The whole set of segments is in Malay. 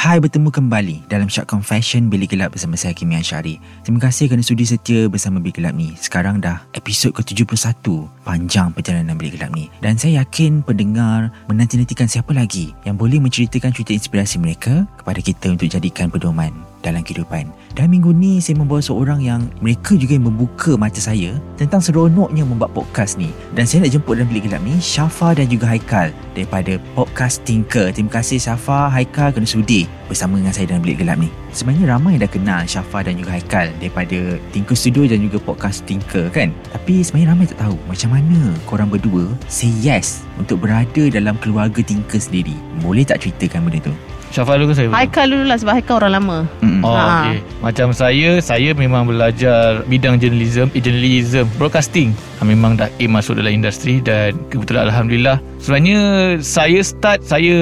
Hai bertemu kembali dalam Shark Confession Bilik Gelap bersama saya Kimi Anshari. Terima kasih kerana sudi setia bersama Bilik Gelap ni. Sekarang dah episod ke-71 panjang perjalanan Bilik Gelap ni. Dan saya yakin pendengar menanti-nantikan siapa lagi yang boleh menceritakan cerita inspirasi mereka kepada kita untuk jadikan pedoman dalam kehidupan. Dan minggu ni saya membawa seorang yang mereka juga yang membuka mata saya tentang seronoknya membuat podcast ni. Dan saya nak jemput dalam bilik gelap ni Syafa dan juga Haikal daripada Podcast Tinker. Terima kasih Syafa, Haikal kena sudi bersama dengan saya dalam bilik gelap ni. Sebenarnya ramai dah kenal Syafa dan juga Haikal daripada Tinker Studio dan juga Podcast Tinker kan. Tapi sebenarnya ramai tak tahu macam mana korang berdua say yes untuk berada dalam keluarga Tinker sendiri. Boleh tak ceritakan benda tu? Syafa dulu ke saya? Haikal dulu lah sebab Haikal orang lama. Mm-mm. Oh, Ha. okey. Macam saya, saya memang belajar bidang journalism, eh, journalism, broadcasting. Ha, memang dah aim masuk dalam industri dan kebetulan Alhamdulillah. Sebenarnya saya start, saya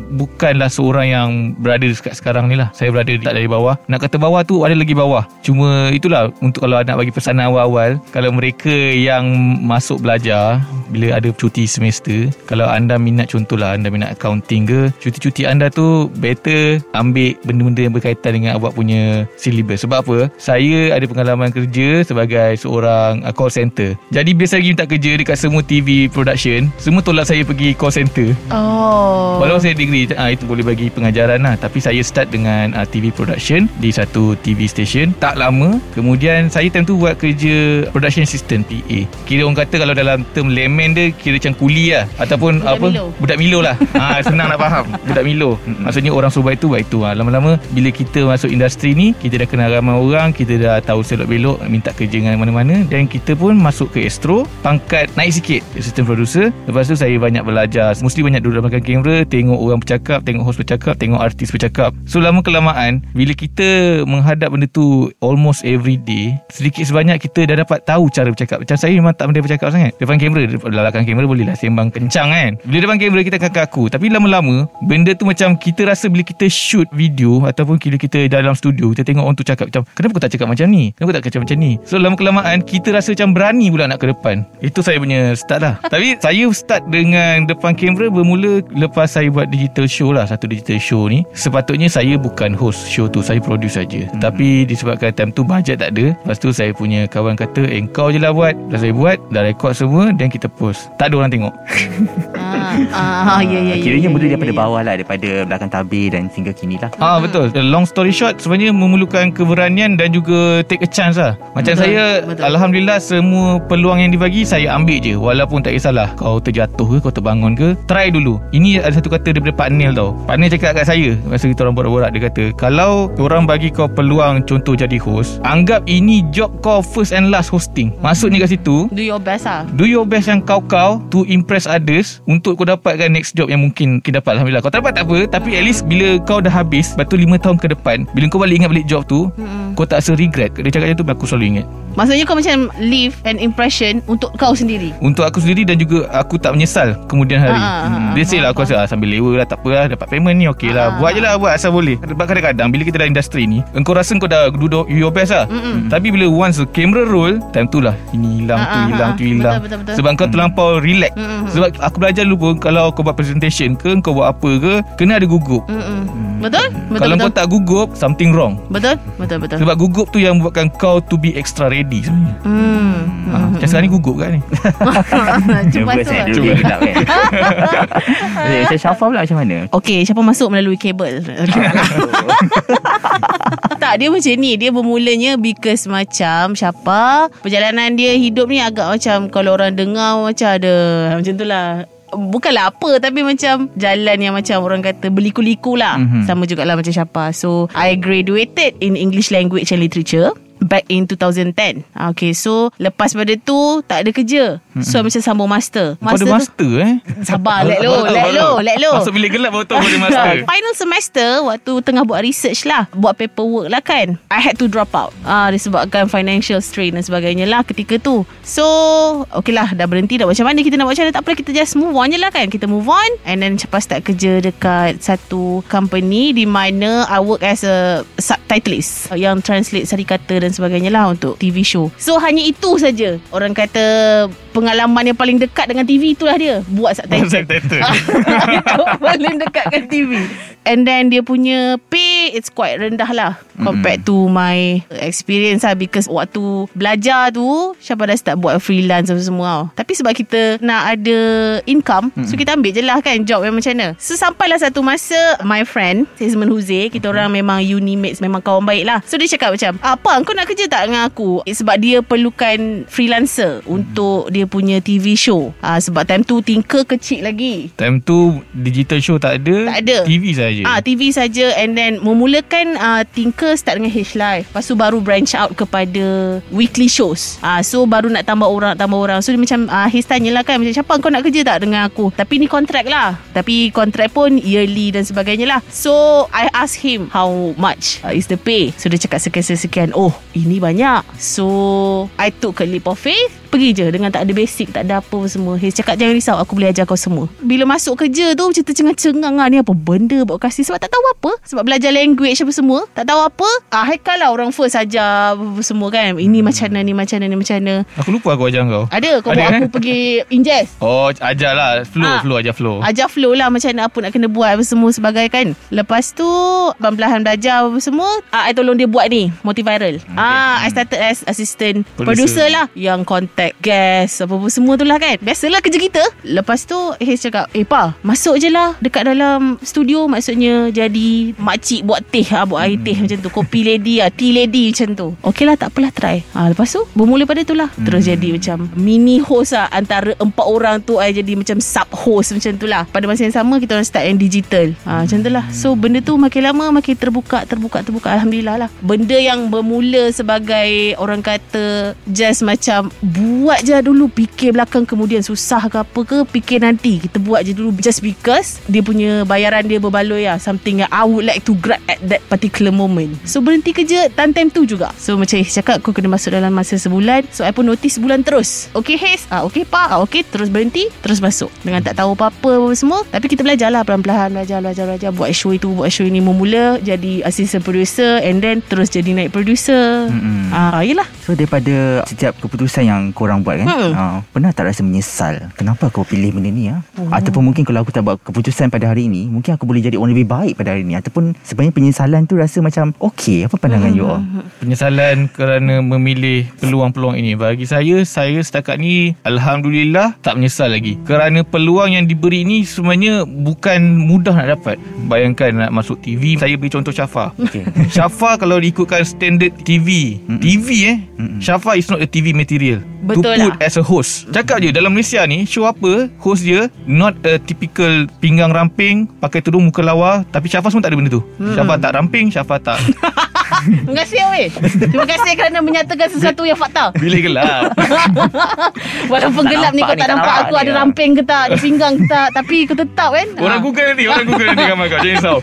bukanlah seorang yang berada dekat sekarang ni lah. Saya berada tak dari bawah. Nak kata bawah tu ada lagi bawah. Cuma itulah untuk kalau nak bagi pesanan awal-awal. Kalau mereka yang masuk belajar, bila ada cuti semester, kalau anda minat contohlah anda minat accounting ke, cuti-cuti anda tu better ambil benda-benda yang berkaitan dengan awak punya syllabus. Sebab apa? Saya ada pengalaman kerja sebagai seorang call center. Jadi biasa lagi minta kerja dekat semua TV production, semua tolak saya pergi call center. Oh. Walaupun saya degree ah, Itu boleh bagi pengajaran lah. Tapi saya start dengan ah, TV production Di satu TV station Tak lama. Kemudian saya time tu buat kerja Production assistant PA Kira orang kata Kalau dalam term layman dia Kira macam kuli lah. Ataupun Budak apa? Milo. Budak Milo lah. Ha, Senang nak faham. Budak Milo. Maksudnya orang suruh buat itu Buat itu. Ha. Lama-lama Bila kita masuk industri ni Kita dah kenal ramai orang Kita dah tahu selok-belok Minta kerja dengan mana-mana. Dan kita pun masuk ke Astro Pangkat naik sikit Assistant producer. Lepas tu saya banyak belajar. Mostly banyak duduk dalam belakang kamera Tengok orang bercakap Tengok host bercakap Tengok artis bercakap. So lama kelamaan Bila kita menghadap benda tu Almost every day Sedikit sebanyak kita dah dapat tahu cara bercakap. Macam saya memang tak pandai bercakap sangat. Depan kamera Depan belakang kamera boleh lah Sembang kencang kan? Bila depan kamera kita akan kaku. Tapi lama-lama Benda tu macam Kita rasa bila kita shoot video Ataupun bila kita dalam studio Kita tengok orang tu cakap macam Kenapa kau tak cakap macam ni? Kenapa kau tak cakap macam ni? So lama kelamaan Kita rasa macam berani pula nak ke depan Itu saya punya start lah Tapi saya start dengan Depan kamera bermula Lepas saya buat digital show lah Satu digital show ni Sepatutnya saya bukan host show tu Saya produce saja. Hmm. Tapi disebabkan time tu Bajet tak ada Lepas tu saya punya kawan kata Eh kau je lah buat Dah saya buat Dah record semua Dan kita post Tak ada orang tengok Ah, ah, ya, ya, ya. Kiranya ya, mula ya, daripada ya, ya. bawah lah Daripada belakang tabir dan hingga kini lah Ah betul. Long story short sebenarnya memerlukan keberanian dan juga take a chance lah. Macam Betul, saya betul. alhamdulillah semua peluang yang dibagi saya ambil je walaupun tak kisahlah kau terjatuh ke kau terbangun ke try dulu. Ini ada satu kata daripada Pak Neil tau. Pak Neil cakap kat saya masa kita orang borak-borak dia kata kalau orang bagi kau peluang contoh jadi host anggap ini job kau first and last hosting. Maksudnya kat situ Do your best lah. Do your best yang kau-kau To impress others Untuk kau dapatkan next job Yang mungkin Kita dapat Alhamdulillah Kau tak dapat tak apa Tapi at least Bila kau dah habis Lepas tu 5 tahun ke depan Bila kau balik ingat balik job tu Mm-mm. Kau tak rasa regret Dia cakap macam tu Aku selalu ingat Maksudnya kau macam leave an impression untuk kau sendiri. Untuk aku sendiri Dan juga Aku tak menyesal Kemudian hari Ah, ah, hmm. ah, Dia ah, lah Aku rasa ah, Sambil lewa lah Tak apa lah Dapat payment ni okey lah Ah, Buat je lah Buat asal boleh Sebab kadang-kadang Bila kita dalam industri ni Engkau rasa kau dah Do the- your best lah Mm-mm. Tapi bila once the camera roll Time tu lah Ini hilang Ah, tu hilang tu hilang betul, betul, betul. Sebab kau terlampau relax Mm-mm. Sebab aku belajar dulu pun Kalau kau buat presentation ke Kau buat apa ke Kena ada gugup Mm-mm. Betul? Betul Kalau betul. kau tak gugup Something wrong Betul? Betul betul. Sebab gugup tu yang buatkan kau To be extra ready sebenarnya Hmm. ha, Macam sekarang ni gugup kan ni Cuba masuk. eh Dulu dia gelap kan Eh, Macam Syafa pula macam mana Okey, siapa masuk melalui kabel? tak, dia macam ni. Dia bermulanya because macam siapa perjalanan dia hidup ni agak macam kalau orang dengar macam ada macam tu lah. Bukanlah apa Tapi macam Jalan yang macam Orang kata Berliku-liku lah Mhm. mm-hmm. Sama jugalah macam Syapa So I graduated In English Language and Literature Back in 2010 Ah, Okay so Lepas pada tu Tak ada kerja So macam sambung master. Kau ada tu- master eh? Sabar let low Let low Let low. Masuk bilik gelap baru tahu kau ada master. Final semester Waktu tengah buat research lah. Buat paperwork lah kan. I had to drop out. Ah, Disebabkan financial strain Dan sebagainya lah Ketika tu. So Okay lah Dah berhenti dah Macam mana kita nak buat macam mana Tak apa kita just move on je lah kan. Kita move on And then cepat start kerja Dekat satu company Di mana I work as a Subtitlist Yang translate sari kata Dan sebagainya lah Untuk TV show. So hanya itu saja. Orang kata Pengalaman yang paling dekat Dengan TV itulah dia. Buat subtitle Subtitle. itu paling dekat dengan TV And then dia punya pay It's quite rendah lah Compared to my experience lah. Because waktu belajar tu Siapa dah start buat freelance apa semua tau. Tapi sebab kita nak ada income So kita ambil je lah kan Job yang macam mana. So sampailah satu masa My friend Sesman Huze Kita orang memang unimates Memang kawan baik lah. So dia cakap macam Apa kau nak kerja tak dengan aku? Eh, Sebab dia perlukan freelancer Untuk dia punya TV show ah, Sebab time tu Tinker kecil lagi Time tu Digital show tak ada Tak ada. TV saja Ah TV saja and then memulakan uh, Tinker start dengan H Live. Lepas tu baru branch out kepada weekly shows. Ah so baru nak tambah orang nak tambah orang. So dia macam ah H tanyalah kan macam siapa kau nak kerja tak dengan aku? Tapi ni kontrak lah. Tapi kontrak pun yearly dan sebagainya lah. So I ask him how much uh, is the pay. So dia cakap sekian-sekian. Oh, ini banyak. So I took a leap of faith. Pergi je dengan tak ada basic, tak ada apa semua. Haze cakap jangan risau, aku boleh ajar kau semua. Bila masuk kerja tu macam tercengang-cengang lah ni apa benda buat kasih sebab tak tahu apa. Sebab belajar language apa semua, tak tahu apa. Ah Haikal lah orang first ajar apa semua kan. Ini macam mana, ni macam mana, ni macam mana. Aku lupa aku ajar kau Ada kau Ada, bawa eh? aku pergi ingest. Oh ajar lah Flow Ah. Flow ajar flow Ajar flow lah macam mana apa nak kena buat apa semua sebagai kan. Lepas tu perlahan belajar apa semua, ah, I tolong dia buat ni, multiviral. Ah, I started as assistant Producer. producer, lah yang contact guest apa-apa semua tu lah kan. Biasalah kerja kita. Lepas tu Haze cakap, "Eh pa, masuk je lah dekat dalam studio maksudnya jadi makcik buat teh ah, buat air teh macam tu. Kopi lady ah, tea lady macam tu. Okey lah tak apalah try. Ah, lepas tu bermula pada tu lah. Terus jadi macam mini host lah antara empat orang tu I jadi macam sub host macam tu lah. Pada masa yang sama kita orang start yang digital. Ah, macam tu lah. So benda tu makin lama makin terbuka terbuka terbuka alhamdulillah lah. Benda yang bermula sebagai orang kata just macam buat je dulu. Fikir belakang kemudian susah ke apa ke fikir nanti. Kita buat je dulu just because dia punya bayaran dia berbaloi lah. Something yang I would like to grab at that particular moment. So berhenti kerja time time tu juga. So macam Haze cakap aku kena masuk dalam masa sebulan. So I pun notice sebulan terus. Okay Haze ah, okay pak. Ah, okay terus berhenti terus masuk. Dengan tak tahu apa-apa apa semua. Tapi kita belajar lah pelan-pelan belajar belajar belajar. Buat show itu buat show ini memula jadi assistant producer and then terus jadi naik producer. Mm-mm. ah yelah. So daripada setiap keputusan yang korang buat kan Hmm. uh, Pernah tak rasa menyesal Kenapa kau pilih benda ni ya? Oh. Ataupun mungkin kalau aku tak buat keputusan pada hari ini Mungkin aku boleh jadi orang lebih baik pada hari ini Ataupun sebenarnya penyesalan tu rasa macam Okay apa pandangan you all? Penyesalan kerana memilih peluang-peluang ini Bagi saya Saya setakat ni Alhamdulillah Tak menyesal lagi Kerana peluang yang diberi ini Sebenarnya Bukan mudah nak dapat Bayangkan nak masuk TV Saya beri contoh Syafa Okay. Syafa kalau diikutkan standard TV Mm-mm. TV eh Mm-mm. Syafa is not a TV material Betul To put lah. as a host Cakap je dalam Malaysia ni Show apa Host dia Not a typical Pinggang ramping Pakai tudung muka lawa Tapi Syafa semua tak ada benda tu Hmm. Syafa tak ramping Syafa tak Terima kasih weh. Terima kasih kerana menyatakan sesuatu yang fakta Bilik gelap. Walaupun Tak gelap ni kau tak nampak nampak aku ada ah. ramping ke tak Ada pinggang ke tak Tapi kau tetap kan? Orang Ah. Google nanti Orang Google nanti gambar kau Jangan risau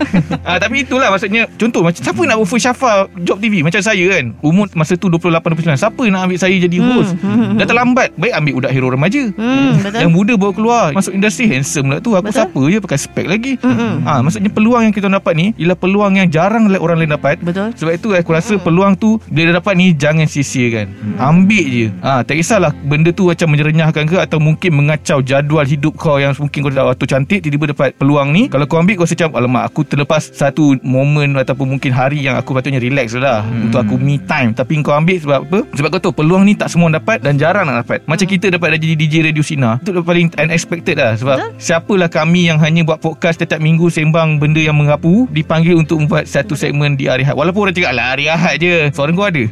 ah, Tapi itulah maksudnya Contoh macam Siapa nak offer Syafa Job TV Macam saya kan? Umur masa tu 28-29 Siapa nak ambil saya jadi host? hmm, Dah terlambat. Baik ambil budak hero remaja. Hmm, betul. Yang muda bawa keluar Masuk industri handsome lah tu. Aku Betul. siapa je pakai spek lagi? Mm-mm. ha, Maksudnya peluang yang kita dapat ni Ialah peluang yang jarang le- orang lain dapat. Betul. Sebab itu tu aku rasa peluang tu bila dah dapat ni jangan sia-siakan. Ambil je. Ah, tak kisahlah benda tu macam menyerenyahkan ke atau mungkin mengacau jadual hidup kau yang mungkin kau dah waktu cantik tiba-tiba dapat peluang ni. Kalau kau ambil kau rasa macam alamak aku terlepas satu momen ataupun mungkin hari yang aku patutnya relax lah hmm. untuk aku me time tapi kau ambil sebab apa? Sebab kau tahu peluang ni tak semua orang dapat dan jarang nak dapat. Macam kita dapat dah jadi DJ Radio Sina. Itu paling unexpected lah sebab Betul. siapalah kami yang hanya buat podcast setiap minggu sembang benda yang mengapu dipanggil untuk membuat satu segmen di hari. Walaupun orang cakap lah hari Ahad je. Suara kau ada.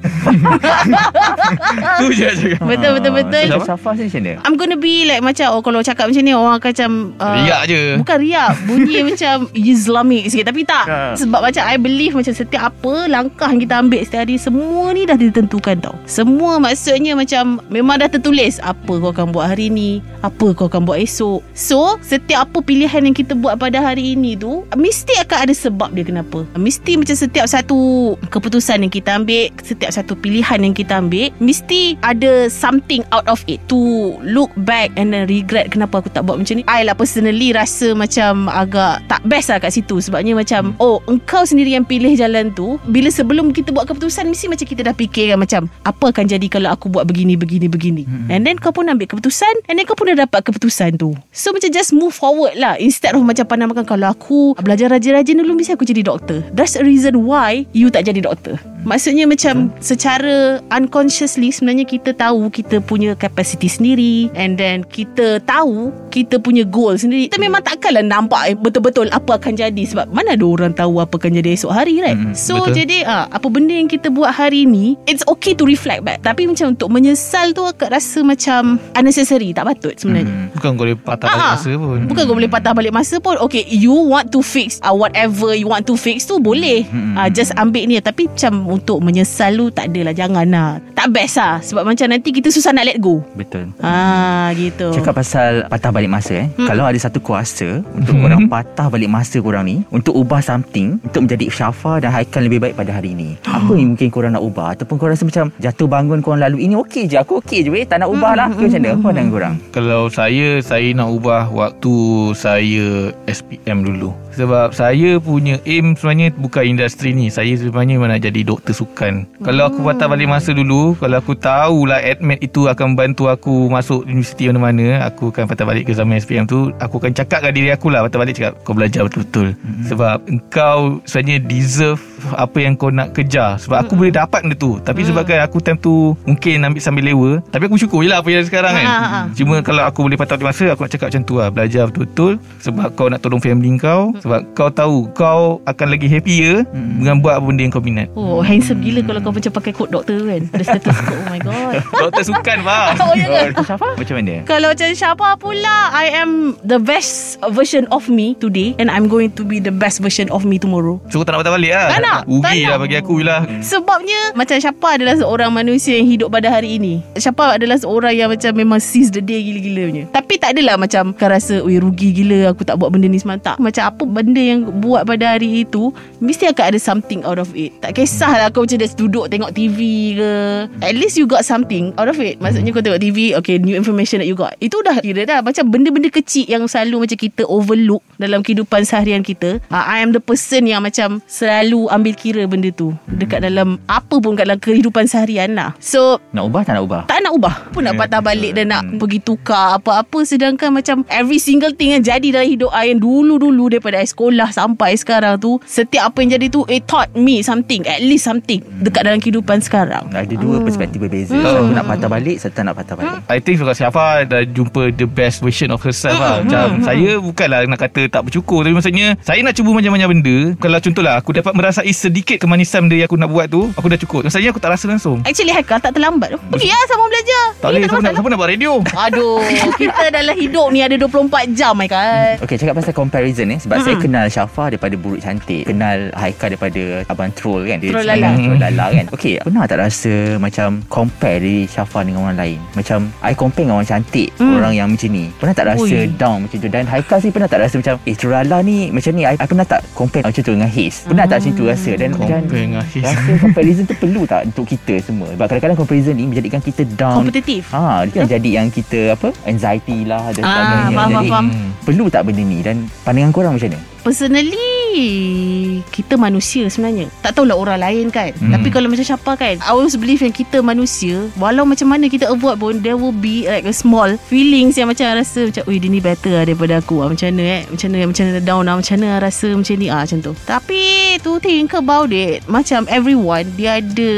tu je cakap. Betul betul betul. Macam Safa sini macam mana? I'm gonna be like macam oh kalau cakap macam ni orang akan macam uh, Riak je. Bukan riak Bunyi macam Islamic sikit Tapi tak Ha. Sebab macam I believe Macam setiap apa Langkah yang kita ambil setiap hari Semua ni dah ditentukan tau Semua maksudnya macam Memang dah tertulis Apa kau akan buat hari ni Apa kau akan buat esok So Setiap apa pilihan yang kita buat pada hari ini tu Mesti akan ada sebab dia kenapa Mesti macam setiap satu Keputusan yang kita ambil Setiap satu pilihan yang kita ambil Mesti ada something out of it To look back And then regret Kenapa aku tak buat macam ni. I lah personally rasa macam Agak tak best lah kat situ. Sebabnya macam Oh engkau sendiri yang pilih jalan tu. Bila sebelum kita buat keputusan Mesti macam kita dah fikirkan macam Apa akan jadi kalau aku buat begini Begini begini. And then kau pun ambil keputusan And then kau pun dah dapat keputusan tu. So macam just move forward lah. Instead of macam pandang makan Kalau aku belajar rajin-rajin dulu Mesti aku jadi doktor. That's a reason why You tak jadi doktor Maksudnya macam Secara unconsciously Sebenarnya kita tahu Kita punya capacity sendiri And then Kita tahu Kita punya goal sendiri. Kita memang takkanlah nampak eh, Betul-betul Apa akan jadi Sebab mana ada orang tahu Apa akan jadi esok hari right? Mm, So betul. jadi ah, Apa benda yang kita buat hari ni It's okay to reflect back. Tapi macam untuk menyesal tu Aku rasa macam Unnecessary Tak patut sebenarnya. Bukan kau boleh patah balik Ah. masa pun. Bukan kau boleh patah balik masa pun. Okay you want to fix uh, Whatever you want to fix tu Boleh. Uh, Just ambil ni. Tapi macam Untuk menyesal tu Tak adalah Jangan lah Tak best lah Sebab macam nanti Kita susah nak let go Betul. Ah gitu Cakap pasal patah balik masa eh. Hmm. Kalau ada satu kuasa untuk Hmm. korang patah balik masa korang ni untuk ubah something untuk menjadi Syafa dan Haikal lebih baik pada hari ni. Apa yang mungkin korang nak ubah ataupun korang rasa macam jatuh bangun korang lalu ini okey je aku okey je weh tak nak ubah lah ke macam mana? Apa pandangan korang? Kalau saya Saya nak ubah Waktu saya SPM dulu Sebab saya punya aim Sebenarnya bukan industri ni Saya sebenarnya Mana jadi doktor sukan Kalau aku patah balik masa dulu Kalau aku tahulah Admit itu akan bantu aku Masuk universiti mana-mana Aku akan patah balik ke zaman SPM tu Aku akan cakap dengan diri aku lah Patah balik cakap Kau belajar betul-betul. Sebab engkau Sebenarnya deserve Apa yang kau nak kejar. Sebab aku boleh dapat benda tu. Tapi sebabkan aku time tu Mungkin ambil sambil lewa Tapi aku syukur je lah Apa yang ada sekarang kan. Ha. Cuma kalau aku boleh patah balik masa Aku nak cakap macam tu lah Belajar betul-betul. Sebab kau nak tolong family kau Sebab kau tahu Kau akan lagi happier Dengan buat apa benda yang kau minat. Oh handsome gila Kalau kau macam pakai kod doktor kan? Ada stethoscope Oh my god. Doktor sukan faham Oh ya Oh, Syafa macam mana? Kalau macam Syabah pula I am the best version of me today And I'm going to be the best version of me tomorrow. So kau tak nak patah balik lah Tak nak, Rugi tak lah bagi aku lah. Sebabnya Macam Syapa adalah seorang manusia Yang hidup pada hari ini? Syapa adalah seorang yang macam Memang seize the day gila-gila punya Tapi tak adalah macam Kau rasa Ui rugi gila Aku tak buat benda ni semalam Tak Macam apa benda yang Buat pada hari itu Mesti akan ada something out of it. Tak kisahlah kau macam Just duduk tengok TV ke. At least you got something Out of it. Maksudnya kau tengok TV Okay new information that you got. Itu dah kira dah. Macam benda-benda kecil Yang selalu macam kita overlook Dalam kehidupan seharian kita. Uh, I am the person yang macam Selalu ambil kira benda tu Dekat dalam Apa pun kat dalam kehidupan seharian lah. So Nak ubah tak nak ubah? tak nak ubah. Pun nak Ya, patah balik Dan nak Hmm. pergi tukar Apa-apa. Sedangkan macam Every single thing yang jadi dalam hidup I Yang dulu-dulu Daripada I sekolah Sampai sekarang tu Setiap apa yang jadi tu It taught me something. At least something Dekat dalam kehidupan sekarang Ada dua perspektif berbeza. Hmm. Satu nak patah balik, satu tak nak patah balik. I think sebab Syafa dah jumpa the best version of herself lah. Macam saya bukanlah nak kata tak bercukur tapi maksudnya saya nak cuba macam-macam benda. Kalau contohlah aku dapat merasai sedikit kemanisan benda yang aku nak buat tu, aku dah cukup. Maksudnya aku tak rasa langsung. Actually Haikal tak terlambat tu Pergi lah sama belajar Tak boleh siapa nak, siapa nak buat radio? Aduh Kita dalam hidup ni Ada 24 jam Haikal Okay cakap pasal comparison eh Sebab Mm-mm. saya kenal Syafa daripada Buruk Cantik Kenal Haikal daripada Abang Troll kan Dia Troll sekarang Lala. Troll Lala kan Okay pernah tak rasa Macam compare diri Syafa dengan orang lain Macam I compare dengan orang cantik Mm. Orang yang macam ni Pernah tak rasa Ui. down macam tu Dan Haikal sih pernah tak rasa macam Eh Lala ni Macam ni I, I pernah tak compare macam tu dengan Haze Pernah tak macam tu rasa Dan, dan Compare dengan Haze. Rasa comparison tu perlu tak Untuk kita semua Sebab kadang-kadang comparison ni Menjadikan kita down Kompetitif Ha, dia kan jadi yang kita apa anxiety lah dan Ah, sebagainya. faham, Jadi faham. Hmm. perlu tak benda ni dan pandangan korang macam mana? Personally kita manusia sebenarnya. Tak tahulah orang lain kan. Hmm. Tapi kalau macam siapa kan, I always believe yang kita manusia, walau macam mana kita avoid pun there will be like a small feelings yang macam rasa macam, "Ui, dia ni better lah daripada aku." Ah, macam mana eh? Macam mana macam mana down lah, macam mana rasa macam ni ah macam tu. Tapi to think about it, macam everyone dia ada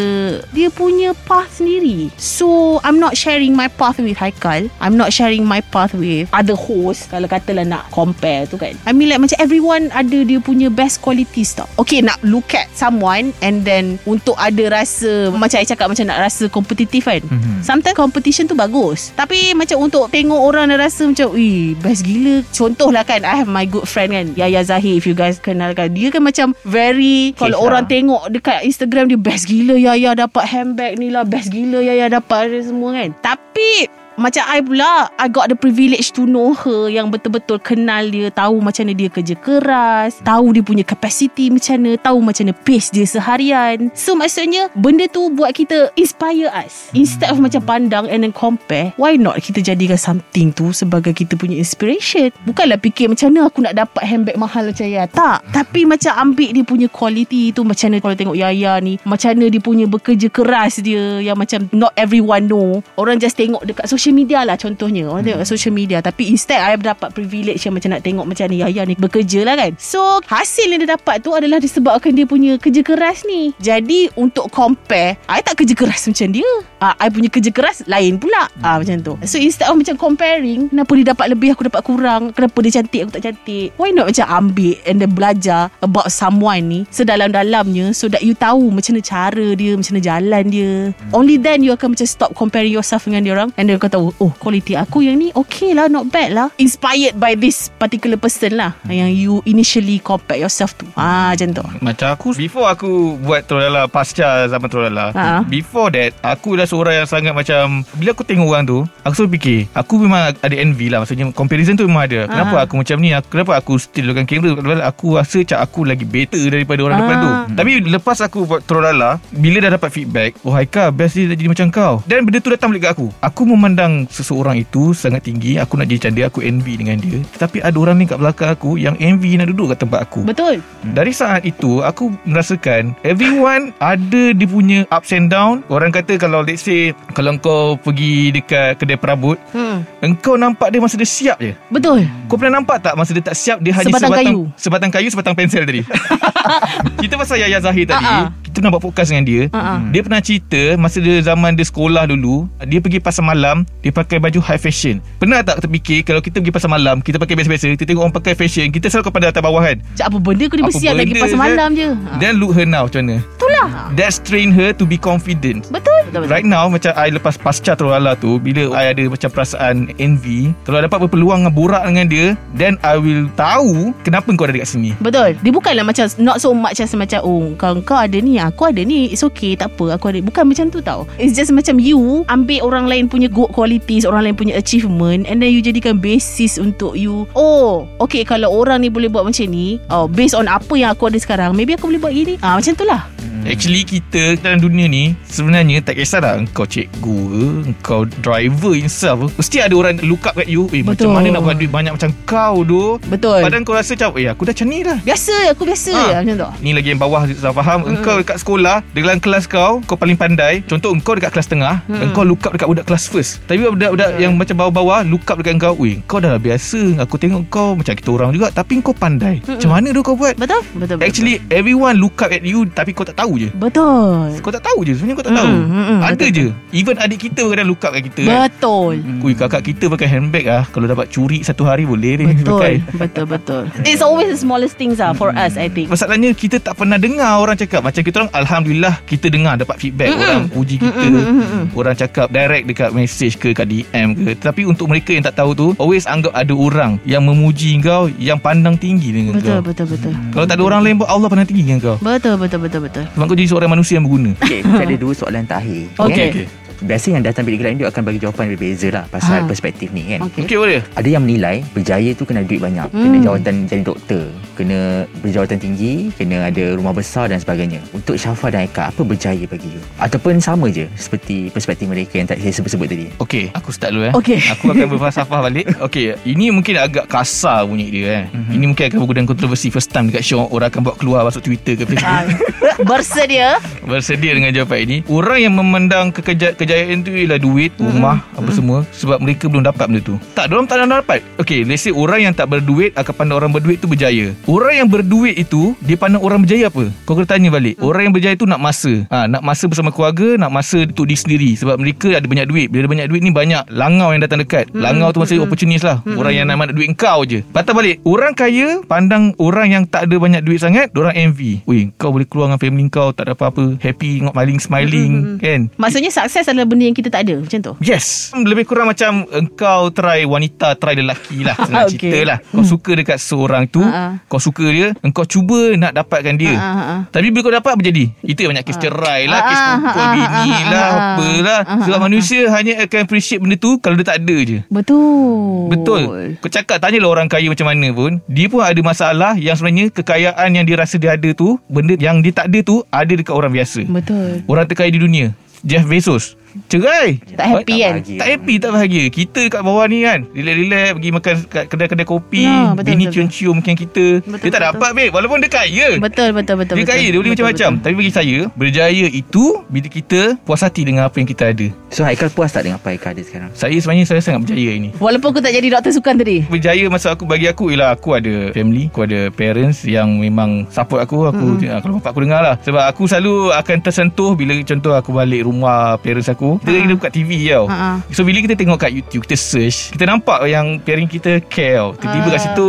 dia punya path sendiri. So, I'm not sharing my path with Haikal. I'm not sharing my path with other host kalau katalah nak compare tu kan. I mean like macam everyone ada dia punya best qualities tau. Okay, nak look at someone and then untuk ada rasa macam I cakap macam nak rasa kompetitif kan. Mhm. Sometimes competition tu bagus. Tapi macam untuk tengok orang dan rasa macam, "Ui, best gila." Contohlah kan, I have my good friend kan, Yaya Zahir if you guys kenal kan. Dia kan macam very kalau Kisah. orang tengok dekat Instagram dia best gila Yaya dapat handbag ni lah, best gila Yaya dapat ada semua kan. Tapi macam I pula I got the privilege to know her Yang betul-betul kenal dia Tahu macam mana dia kerja keras Tahu dia punya capacity macam mana Tahu macam mana pace dia seharian. So maksudnya Benda tu buat kita Inspire us. Instead of macam pandang And then compare Why not kita jadikan something tu Sebagai kita punya inspiration? Bukanlah fikir macam mana Aku nak dapat handbag mahal macam Yaya. Tak. Tapi macam ambil dia punya quality tu Macam mana kalau tengok Yaya ni Macam mana dia punya bekerja keras dia Yang macam Not everyone know. Orang just tengok dekat social media lah contohnya. Orang tengok kat social media. Tapi instead I dapat privilege yang macam nak tengok Macam ni Yaya ni bekerja lah kan. So hasil yang dia dapat tu adalah disebabkan dia punya kerja keras ni. Jadi untuk compare I tak kerja keras macam dia. Uh, I punya kerja keras lain pula. Uh, Macam tu. So instead of macam comparing Kenapa dia dapat lebih aku dapat kurang Kenapa dia cantik aku tak cantik. Why not macam ambil And then belajar About someone ni Sedalam-dalamnya So that you tahu Macam mana cara dia Macam mana jalan dia. Only then you akan macam stop comparing yourself dengan dia orang And then kau tahu Oh quality aku yang ni Okay lah not bad lah. Inspired by this particular person lah Yang you initially compare yourself to. Ah macam tu. Macam aku Before aku buat Trolala Pasca zaman Trolala Ha. Before that Aku dah seorang yang sangat macam Bila aku tengok orang tu Aku selalu fikir Aku memang ada envy lah. Maksudnya comparison tu memang ada. Kenapa Ha. aku macam ni? Aku, Kenapa aku still dengan kamera Aku rasa macam aku lagi better Daripada orang depan Ah. tu Tapi lepas aku buat Trolala Bila dah dapat feedback Oh Haika Best dia jadi macam kau. Dan benda tu datang balik kat aku. Aku memandang seseorang itu Sangat tinggi Aku nak jadi macam dia Aku envy dengan dia. Tetapi ada orang ni kat belakang aku Yang envy nak duduk kat tempat aku. Betul. Dari saat itu Aku merasakan Everyone Ada dia punya Ups and down. Orang kata kalau let's say Kalau kau pergi Dekat kedai perabot hmm. Engkau nampak dia Masa dia siap je. Betul. Kau pernah nampak tak Masa dia tak siap Dia hanya Sebatang sebatang kayu. Sebatang kayu Sebatang pensel tadi? Kita pasal Yaya Zahir tadi. Ah. Kita nak buat podcast dengan dia. Ah. Dia pernah cerita Masa dia zaman dia sekolah dulu Dia pergi pasar malam Dia pakai baju high fashion. Pernah tak terfikir Kalau kita pergi pasar malam Kita pakai biasa-biasa Kita tengok orang pakai fashion Kita selalu kepada atas bawah kan? Cak apa benda kau ni bersiap lagi? pasal je? malam je. Ha. Then look her now macam mana? Itulah. That's train her to be confident. Betul. Betul, betul. Right now Macam I lepas pasca Trollala tu Bila I ada macam perasaan envy Kalau dapat berpeluang Borak dengan dia Then I will tahu Kenapa kau ada dekat sini. Betul. Dia bukanlah macam Not so much as macam Oh kau, kau ada ni Aku ada ni It's okay tak apa Aku ada. Bukan macam tu tau. It's just macam you Ambil orang lain punya Good qualities Orang lain punya achievement And then you jadikan basis Untuk you Oh Okay kalau orang ni boleh buat macam ni Oh based on apa yang aku ada sekarang Maybe aku boleh buat gini. Ah Macam tu lah Actually kita dalam dunia ni Sebenarnya tak kisahlah Engkau cikgu ke Engkau driver ke Mesti ada orang look up kat you. Eh Betul. macam mana nak buat duit? Banyak macam kau tu Betul. Padahal kau rasa macam Eh aku dah macam ni dah. Biasa aku biasa. Ah. Macam tu. Ni lagi yang bawah Tak faham. Hmm. Engkau dekat sekolah Dalam kelas kau Kau paling pandai. Contoh engkau dekat kelas tengah Hmm. Engkau look up dekat budak kelas first. Tapi budak-budak yang macam bawah-bawah Look up dekat engkau Weh kau dah biasa. Aku tengok kau Macam kita orang juga Tapi kau pandai. Hmm. Macam mana tu kau buat? Betul Betul betul. Actually everyone look up at you Tapi kau tak tahu je. Betul. Kau tak tahu je Sebenarnya kau tak tahu. Mm, mm, mm, Ada betul, je. Even adik kita kadang look up kat kita kan. Betul. Ui kakak kita pakai handbag ah. Kalau dapat curi satu hari boleh ni pakai. Betul Betul. Betul It's always the smallest things lah For us I think. Masalahnya kita tak pernah dengar orang cakap. Macam kita orang Alhamdulillah Kita dengar dapat feedback. Mm-mm. Orang puji kita. Mm-mm. Orang cakap direct dekat message ke Kat DM ke. Tapi untuk mereka yang tak tahu tu Always anggap ada orang Yang memuji kau Yang pandang tinggi dengan Betul kau betul betul. Kalau tak ada orang lain pun Allah pandang tinggi dengan kau Betul betul betul betul. Sebab kau jadi seorang manusia yang berguna Okay, saya ada dua soalan terakhir. Okay. okay. Biasa yang datang bilik gelap ni Dia akan bagi jawapan berbeza lah Pasal Ah. perspektif ni kan Okey. Okey boleh Ada yang menilai Berjaya tu kena duit banyak Hmm. Kena jawatan jadi doktor Kena berjawatan tinggi Kena ada rumah besar dan sebagainya Untuk Syafa dan Eka Apa berjaya bagi you? Ataupun sama je Seperti perspektif mereka Yang tadi saya sebut-sebut tadi Okey, aku start dulu eh. Okey. Aku akan berfalsafah balik. Okey, ini mungkin agak kasar bunyi dia eh. Mm-hmm. Ini mungkin akan berguna kontroversi first time dekat show orang akan buat keluar masuk Twitter ke Facebook. Ah, Bersedia Bersedia dengan jawapan ini. Orang yang memandang kekeja- kejayaan tu ialah duit, rumah, apa semua sebab mereka belum dapat benda tu. Tak, orang tak nak dapat. Okey, let's say orang yang tak berduit akan pandang orang berduit tu berjaya. Orang yang berduit itu dia pandang orang berjaya apa? Kau kena tanya balik. Orang yang berjaya tu nak masa. Ha, nak masa bersama keluarga, nak masa untuk diri sendiri sebab mereka ada banyak duit. Bila ada banyak duit ni banyak langau yang datang dekat. Langau tu maksudnya opportunist lah. Orang yang nak mana duit kau je. Patah balik. Orang kaya pandang orang yang tak ada banyak duit sangat, orang envy. Weh, kau boleh keluar dengan family kau tak ada apa-apa. Happy, tengok maling smiling kan. Maksudnya sukses adalah benda yang kita tak ada. Macam tu. Yes. Lebih kurang macam Engkau try wanita Try lelaki lah. Senang Okay. cerita lah. Kau suka dekat seorang tu Ha-ha. Kau suka dia Engkau cuba nak dapatkan dia. Ah. Tapi bila kau dapat apa jadi? Itu yang banyak kes cerai lah Ah, Kes pukul ah, bini ah, lah ah, Apalah Sebab manusia hanya akan appreciate benda tu Kalau dia tak ada je. Betul. Betul. Kau cakap Tanyalah orang kaya macam mana pun. Dia pun ada masalah Yang sebenarnya Kekayaan yang dia rasa dia ada tu Benda yang dia tak ada tu Ada dekat orang biasa. Betul. Orang terkaya di dunia. Jeff Bezos Cerai Tak happy tak kan bahagia. tak happy tak bahagia Kita dekat bawah ni kan Relax-relax Pergi makan kat kedai-kedai kopi Ya, betul, Bini betul. cium-cium macam kita Betul, Dia tak betul. dapat babe Walaupun dia kaya Betul betul betul Dia betul, kaya Dia boleh betul, macam-macam betul. Tapi bagi saya Berjaya itu Bila kita Puas hati dengan apa yang kita ada So Haikal puas tak dengan apa Haikal ada sekarang? Saya sebenarnya Saya sangat berjaya ini Walaupun aku tak jadi doktor sukan tadi Berjaya masa aku bagi aku Ialah aku ada family Aku ada parents Yang memang support aku Aku mm. Kalau bapak aku dengar lah Sebab aku selalu Akan tersentuh Bila contoh aku balik rumah Parents aku Kita Ha. uh buka TV tau. Ha-ha. So bila kita tengok kat YouTube Kita search Kita nampak yang Parent kita tau. Tiba-tiba kat situ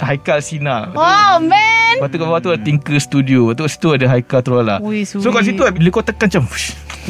Haikal Sina. Oh man! Lepas tu kat bawah tu ada Tinker Studio. Lepas tu kat situ ada Haikal Trolla. So kat situ bila kau tekan macam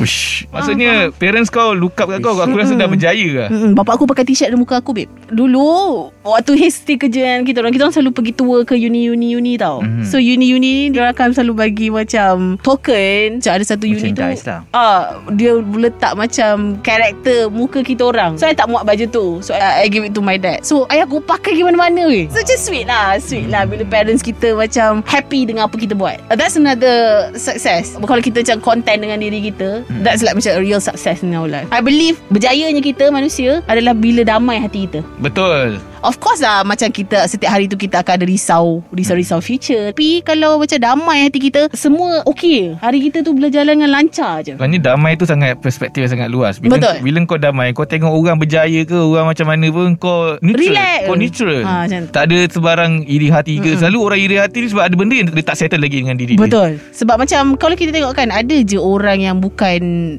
Wush. Maksudnya Parents kau look up kat kau Aku rasa dah berjaya lah Mm-mm, bapak aku pakai t-shirt muka aku babe. Dulu Waktu history kerjaan kita orang Kita orang selalu pergi tour ke uni-uni-uni tau. Mhm. So uni-uni ni Dia akan selalu bagi macam Token. Macam ada satu uni tu lah. ah, Dia letak macam Karakter muka kita orang. So I tak muat baju tu. So I, I give it to my dad. So ayah aku pakai pergi mana-mana weh. So just sweet lah Sweet lah Bila parents kita macam Happy dengan apa kita buat. Uh, That's another success. Kalau kita macam content dengan diri kita Hmm. That's like macam a real success in our life. I believe Berjayanya kita manusia Adalah bila damai hati kita. Betul. Of course lah Macam kita Setiap hari tu kita akan ada risau Risau-risau future. Tapi kalau macam damai hati kita Semua okay Hari kita tu berjalan dengan lancar je. Sebenarnya damai tu sangat Perspektif sangat luas. Bila, Betul. Bila kau damai Kau tengok orang berjaya ke Orang macam mana pun Kau neutral. Relax. Kau neutral. Ha, macam. Tak ada sebarang iri hati ke. Selalu orang iri hati ni Sebab ada benda yang Dia tak settle lagi dengan diri dia. Betul. Sebab macam Kalau kita tengok kan Ada je orang yang bukan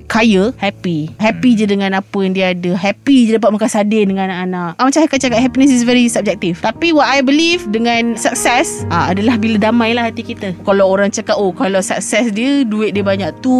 Kaya Happy Happy je dengan apa yang dia ada Happy je dapat makan sardin Dengan anak-anak ah, Macam Haikal cakap Happiness is very subjective Tapi what I believe Dengan sukses ah, Adalah bila damai lah hati kita Kalau orang cakap Oh kalau sukses dia Duit dia banyak Tu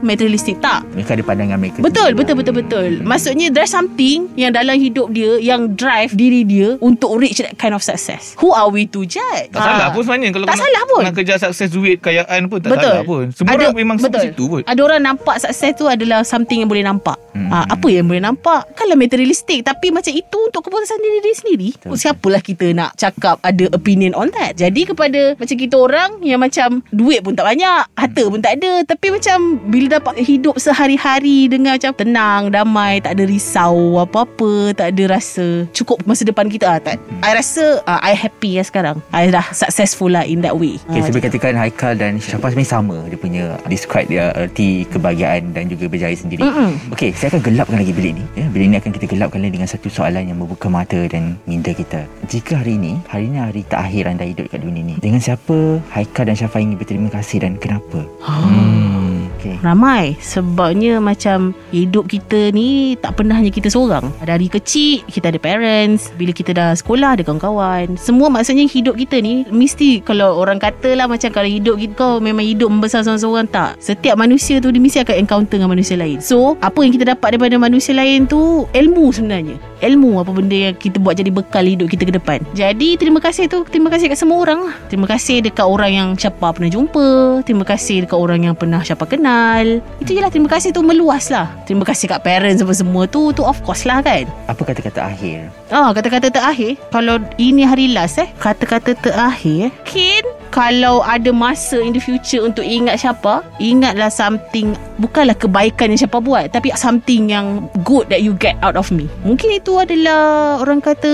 materialistic Tak Mereka ada pandangan mereka Betul, betul, betul, betul. Maksudnya there's something yang dalam hidup dia yang drive diri dia untuk reach that kind of success. Who are we to judge? Tak salah Ah. pun sebenarnya Kalau Tak kau salah nak, pun. Nak kejar sukses duit Kayaan pun Tak betul. salah pun Semua orang memang sampai situ pun Ada orang nampak sukses tu adalah something yang boleh nampak. Hmm. Ah, apa yang boleh nampak? Kalau materialistik tapi macam itu untuk keputusan diri diri sendiri. Betul. Siapalah kita nak cakap ada opinion on that. Jadi kepada macam kita orang yang macam duit pun tak banyak, harta pun tak ada tapi macam bila dapat hidup sehari-hari dengan macam tenang, damai, tak ada risau apa-apa, tak ada rasa cukup masa depan kita ah, tak. I rasa ah, I happy lah sekarang. I dah successful lah in that way. Okay, Ah, saya boleh katakan Haikal dan Syafa sebenarnya sama Dia punya describe dia erti kebahagiaan dan juga berjaya sendiri Mm-mm. Okey, saya akan gelapkan lagi bilik ni ya. Bilik ni akan kita gelapkan lagi dengan satu soalan yang membuka mata dan minda kita Jika hari ini, hari ini hari terakhir anda hidup kat dunia ni Dengan siapa Haikal dan Syafa ingin berterima kasih dan kenapa? hmm. Okey. Ramai. Sebabnya macam Hidup kita ni Tak pernah hanya kita seorang. Dari kecil Kita ada parents. Bila kita dah sekolah Ada kawan-kawan. Semua maksudnya hidup kita ni Mesti Kalau orang kata lah Macam kalau hidup kita Kau memang hidup membesar seorang-seorang Tak. Setiap manusia tu Dia mesti akan encounter dengan manusia lain. So Apa yang kita dapat Daripada manusia lain tu Ilmu sebenarnya ilmu apa benda yang kita buat jadi bekal hidup kita ke depan. Jadi terima kasih tu terima kasih kat semua orang lah. Terima kasih dekat orang yang Syapa pernah jumpa. Terima kasih dekat orang yang pernah Syapa kenal. Itu je lah terima kasih tu meluas lah. Terima kasih kat parents apa semua tu tu of course lah kan. Apa kata-kata akhir? Ah, kata-kata terakhir Kalau ini hari last eh Kata-kata terakhir Mungkin Kalau ada masa in the future Untuk ingat siapa Ingatlah something Bukanlah kebaikan yang siapa buat Tapi something yang Good that you get out of me Mungkin itu adalah Orang kata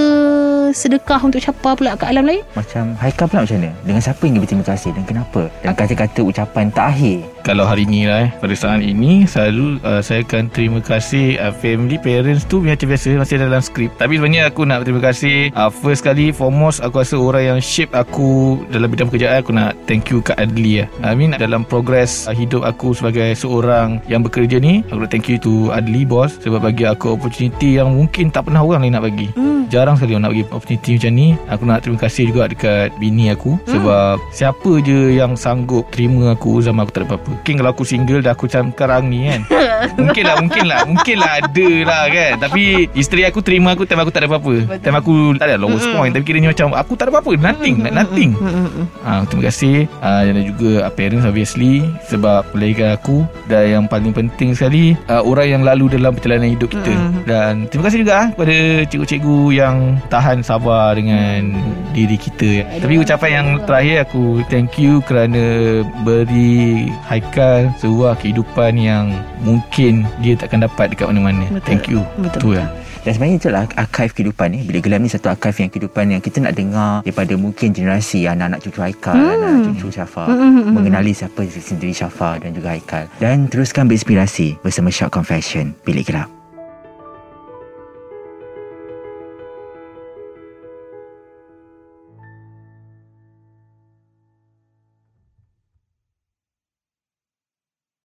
Sedekah untuk siapa pula Kat alam lain Macam Haikal pula macam mana? Dengan siapa yang berterima kasih dan kenapa? Dan kata-kata ucapan terakhir. Kalau hari ni lah eh Pada saat ini Selalu uh, Saya akan terima kasih uh, Family Parents tu Macam biasa Masih dalam skrip Tapi sebenarnya aku nak terima kasih uh, First kali Foremost Aku rasa orang yang shape aku Dalam bidang pekerjaan Aku nak thank you Kak Adli ya. I mean dalam progress uh, Hidup aku sebagai seorang Yang bekerja ni Aku nak thank you to Adli bos Sebab bagi aku opportunity Yang mungkin tak pernah orang lain nak bagi. Hmm. Jarang sekali orang nak bagi opportunity macam ni. Aku nak terima kasih juga Dekat bini aku Sebab Siapa je yang sanggup Terima aku Zaman aku tak ada apa-apa. Mungkin kalau aku single Dah aku macam karang ni kan? Mungkin lah Mungkin lah Mungkin lah ada lah kan? Tapi Isteri aku terima aku Time aku tak ada apa-apa. Time aku tak ada lowest Mm-mm. point. Tapi kiranya macam Aku tak ada apa-apa. Nothing Nothing. ha, Terima kasih. Ha, Dan juga uh, parents obviously Sebab melahirkan aku Dan yang paling penting sekali uh, Orang yang lalu dalam perjalanan hidup kita. Mm-mm. Dan terima kasih juga ah, Kepada cikgu-cikgu yang Tahan sabar dengan Diri kita. Tapi ucapan yang terakhir Aku thank you kerana Beri Haikal Sebuah kehidupan yang Mungkin Dia takkan dapat dekat mana-mana. Betul. Thank you. Betul, Tu betul. lah Dan sebenarnya itulah archive kehidupan ni. Bila gelam ni satu archive yang kehidupan yang kita nak dengar daripada mungkin generasi anak-anak cucu Haikal, Hmm. anak cucu Syafa. Hmm, hmm, hmm, Mengenali siapa sendiri Syafa dan juga Haikal. Dan teruskan berinspirasi bersama Shock Confession Bilik Gelap.